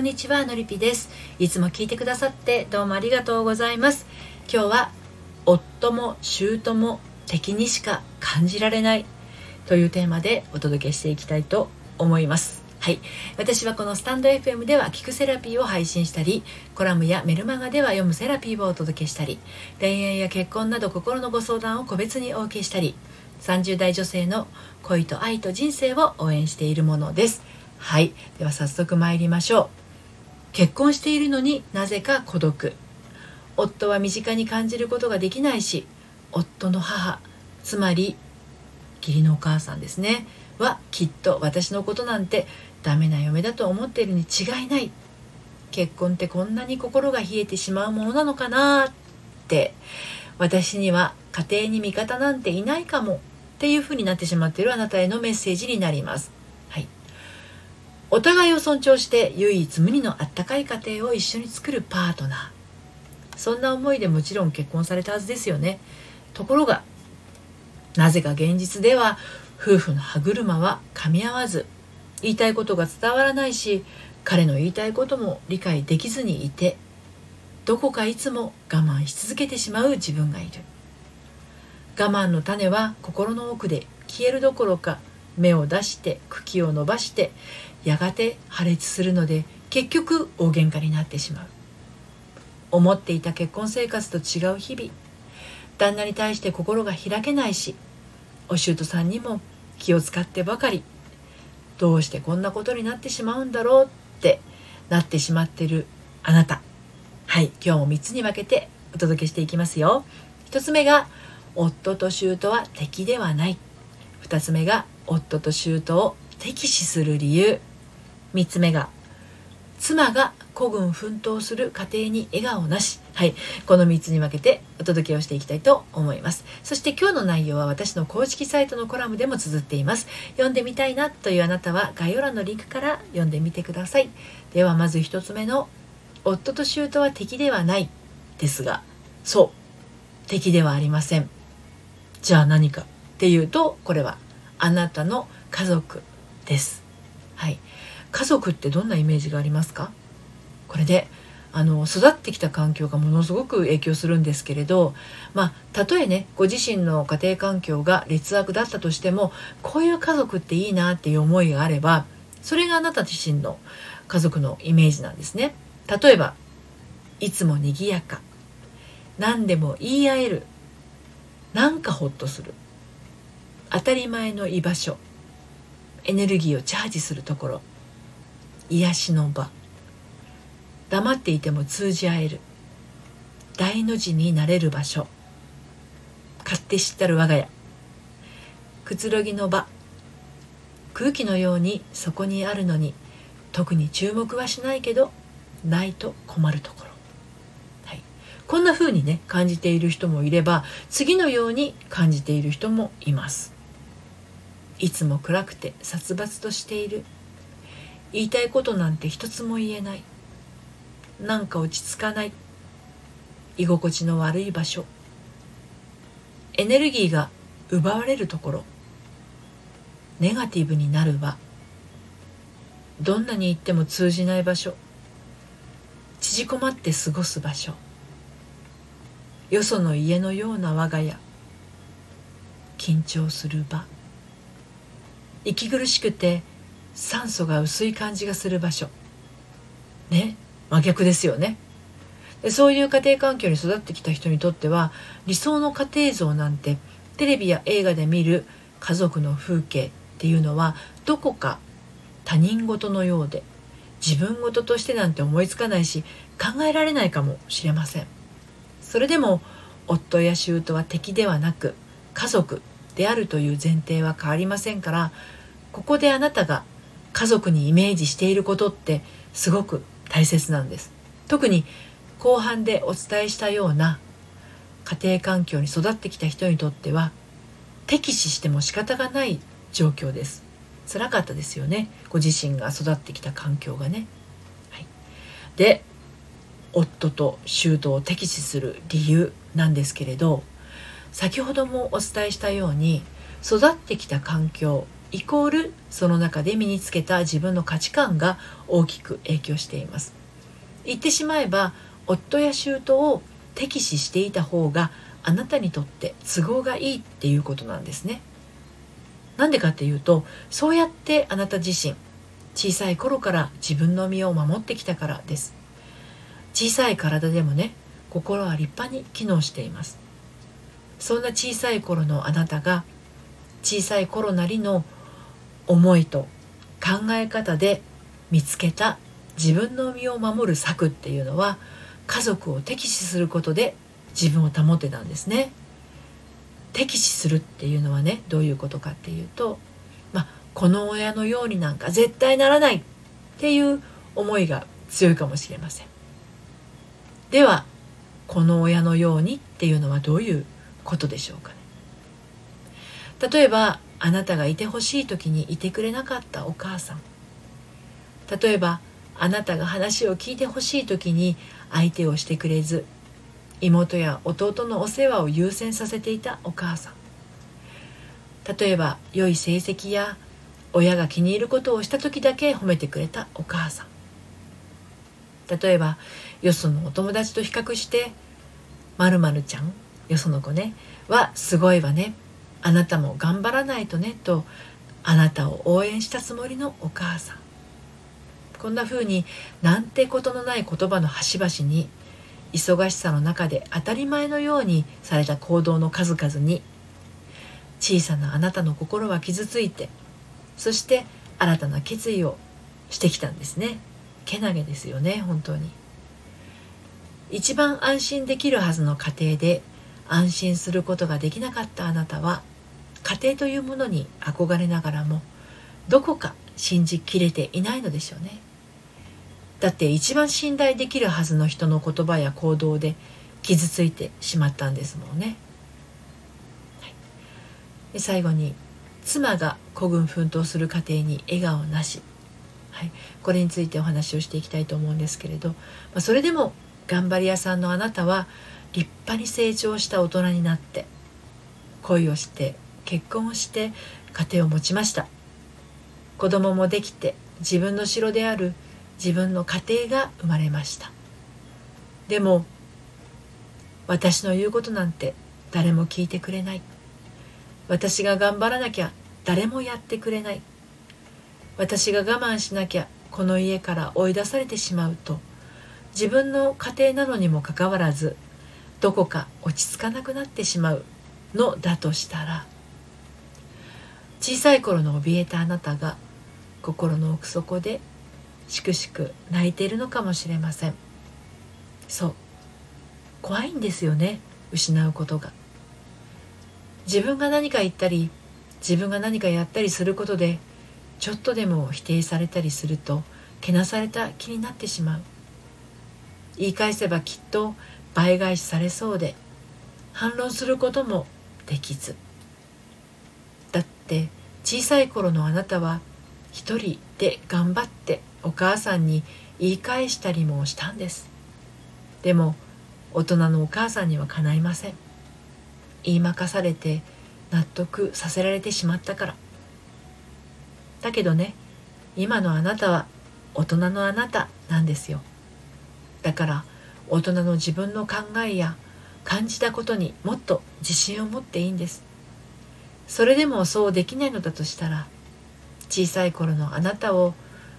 こんにちはのりぴですいつも聞いてくださってどうもありがとうございます今日は夫も姑も敵にしか感じられないというテーマでお届けしていきたいと思いますはい。私はこのスタンド FM では聞くセラピーを配信したり、コラムやメルマガでは読むセラピーをお届けしたり、恋愛や結婚など心のご相談を個別にお受けしたり、30代女性の恋と愛と人生を応援しているものです。はい。では早速参りましょう。結婚しているのになぜか孤独。夫は身近に感じることができないし、夫の母、つまり義理のお母さんですね、はきっと私のことなんてダメな嫁だと思っているに違いない。結婚ってこんなに心が冷えてしまうものなのかなって私には家庭に味方なんていないかもっていうふうになってしまっているあなたへのメッセージになります。お互いを尊重して唯一無二のあったかい家庭を一緒に作るパートナー。そんな思いでもちろん結婚されたはずですよね。ところが、なぜか現実では夫婦の歯車は噛み合わず、言いたいことが伝わらないし、彼の言いたいことも理解できずにいて、どこかいつも我慢し続けてしまう自分がいる。我慢の種は心の奥で消えるどころか芽を出して茎を伸ばしてやがて破裂するので結局大喧嘩になってしまう。思っていた結婚生活と違う日々。旦那に対して心が開けないしお舅さんにも気を使ってばかり。どうしてこんなことになってしまうんだろうってなってしまってるあなた。はい今日も3つに分けてお届けしていきますよ。1つ目が夫と舅は敵ではない。2つ目が夫と舅を敵視する理由3つ目が妻が孤軍奮闘する家庭に笑顔なし。はい。この3つに分けてお届けをしていきたいと思います。そして今日の内容は私の公式サイトのコラムでも綴っています。読んでみたいなというあなたは概要欄のリンクから読んでみてください。ではまず1つ目の夫と舅は敵ではないですが、そう。敵ではありません。じゃあ何かっていうとこれはあなたの家族です。はい。家族ってどんなイメージがありますか？これであの育ってきた環境がものすごく影響するんですけれどまあたとえねご自身の家庭環境が劣悪だったとしてもこういう家族っていいなっていう思いがあればそれがあなた自身の家族のイメージなんですね。例えばいつも賑やか何でも言い合えるなんかホッとする。当たり前の居場所。エネルギーをチャージするところ。癒しの場。黙っていても通じ合える。大の字になれる場所。勝手知ったる我が家。くつろぎの場。空気のようにそこにあるのに特に注目はしないけどないと困るところ。こんな風にね感じている人もいれば次のように感じている人もいます。いつも暗くて殺伐としている。言いたいことなんて一つも言えない。なんか落ち着かない。居心地の悪い場所。エネルギーが奪われるところ。ネガティブになる場どんなに行っても通じない場所。縮こまって過ごす場所。よその家のような我が家。緊張する場。息苦しくて酸素が薄い感じがする場所。ね。真逆ですよね。でそういう家庭環境に育ってきた人にとっては理想の家庭像なんてテレビや映画で見る家族の風景っていうのはどこか他人事のようで自分事としてなんて思いつかないし考えられないかもしれません。それでも夫や舅は敵ではなく家族であるという前提は変わりませんからここであなたが家族にイメージしていることってすごく大切なんです。特に後半でお伝えしたような家庭環境に育ってきた人にとっては敵視しても仕方がない状況です。辛かったですよね。ご自身が育ってきた環境がね、はい、で夫と舅を敵視する理由なんですけれど先ほどもお伝えしたように育ってきた環境イコールその中で身につけた自分の価値観が大きく影響しています。言ってしまえば夫や舅を敵視していた方があなたにとって都合がいいっていうことなんですね。なんでかっていうとそうやってあなた自身小さい頃から自分の身を守ってきたからです。小さい体でもね心は立派に機能しています。そんな小さい頃のあなたが小さい頃なりの思いと考え方で見つけた自分の身を守る策っていうのは家族を敵視することで自分を保ってたんですね。敵視するっていうのはねどういうことかっていうと、まあ、この親のようになんか絶対ならないっていう思いが強いかもしれません。ではこの親のようにっていうのはどういうことでしょうかね。例えばあなたがいてほしい時にいてくれなかったお母さん。例えばあなたが話を聞いてほしい時に相手をしてくれず妹や弟のお世話を優先させていたお母さん。例えば良い成績や親が気に入ることをした時だけ褒めてくれたお母さん。例えばよそのお友達と比較して「まるちゃんよその子ね。はすごいわね。あなたも頑張らないとねとあなたを応援したつもりのお母さん。こんな風になんてことのない言葉の端々に忙しさの中で当たり前のようにされた行動の数々に小さなあなたの心は傷ついてそして新たな決意をしてきたんですね。けなげですよね本当に。一番安心できるはずの家庭で安心することができなかったあなたは家庭というものに憧れながらもどこか信じきれていないのでしょうね。だって一番信頼できるはずの人の言葉や行動で傷ついてしまったんですもんね、はい、で最後に妻が孤軍奮闘する家庭に笑顔なし、はい、これについてお話をしていきたいと思うんですけれど、まあ、それでも頑張り屋さんのあなたは立派に成長した大人になって恋をして結婚をして家庭を持ちました。子供もできて自分の城である自分の家庭が生まれました。でも私の言うことなんて誰も聞いてくれない。私が頑張らなきゃ誰もやってくれない。私が我慢しなきゃこの家から追い出されてしまうと自分の家庭なのにもかかわらずどこか落ち着かなくなってしまうのだとしたら小さい頃の怯えたあなたが心の奥底でしくしく泣いているのかもしれません。そう。怖いんですよね失うことが。自分が何か言ったり自分が何かやったりすることでちょっとでも否定されたりするとけなされた気になってしまう。言い返せばきっと倍返しされそうで反論することもできずだって小さい頃のあなたは一人で頑張ってお母さんに言い返したりもしたんですでも大人のお母さんにはかないません言いまかされて納得させられてしまったからだけどね今のあなたは大人のあなたなんですよだから大人の自分の考えや感じたことにもっと自信を持っていいんです。それでもそうできないのだとしたら小さい頃のあなたを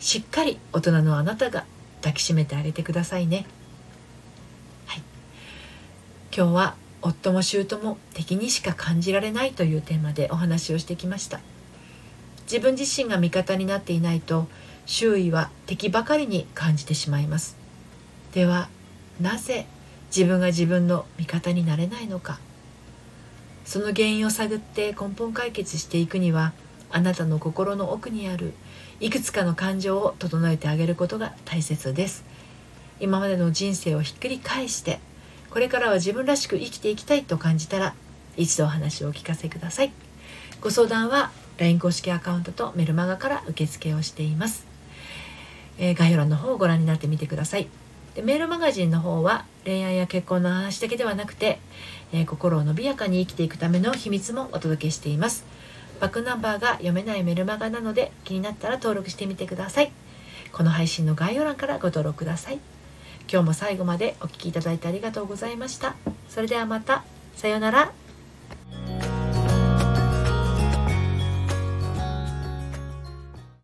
しっかり大人のあなたが抱きしめてあげてくださいね。はい。今日は夫も姑も敵にしか感じられないというテーマでお話をしてきました。自分自身が味方になっていないと周囲は敵ばかりに感じてしまいます。ではなぜ自分が自分の味方になれないのか。その原因を探って根本解決していくにはあなたの心の奥にあるいくつかの感情を整えてあげることが大切です。今までの人生をひっくり返してこれからは自分らしく生きていきたいと感じたら一度お話をお聞かせください。ご相談は LINE 公式アカウントとメルマガから受付をしています、えー、概要欄の方をご覧になってみてください。でメールマガジンの方は恋愛や結婚の話だけではなくて、えー、心を伸びやかに生きていくための秘密もお届けしています。バックナンバーが読めないメルマガなので気になったら登録してみてください。この配信の概要欄からご登録ください。今日も最後までお聴きいただいてありがとうございました。それではまた。さようなら。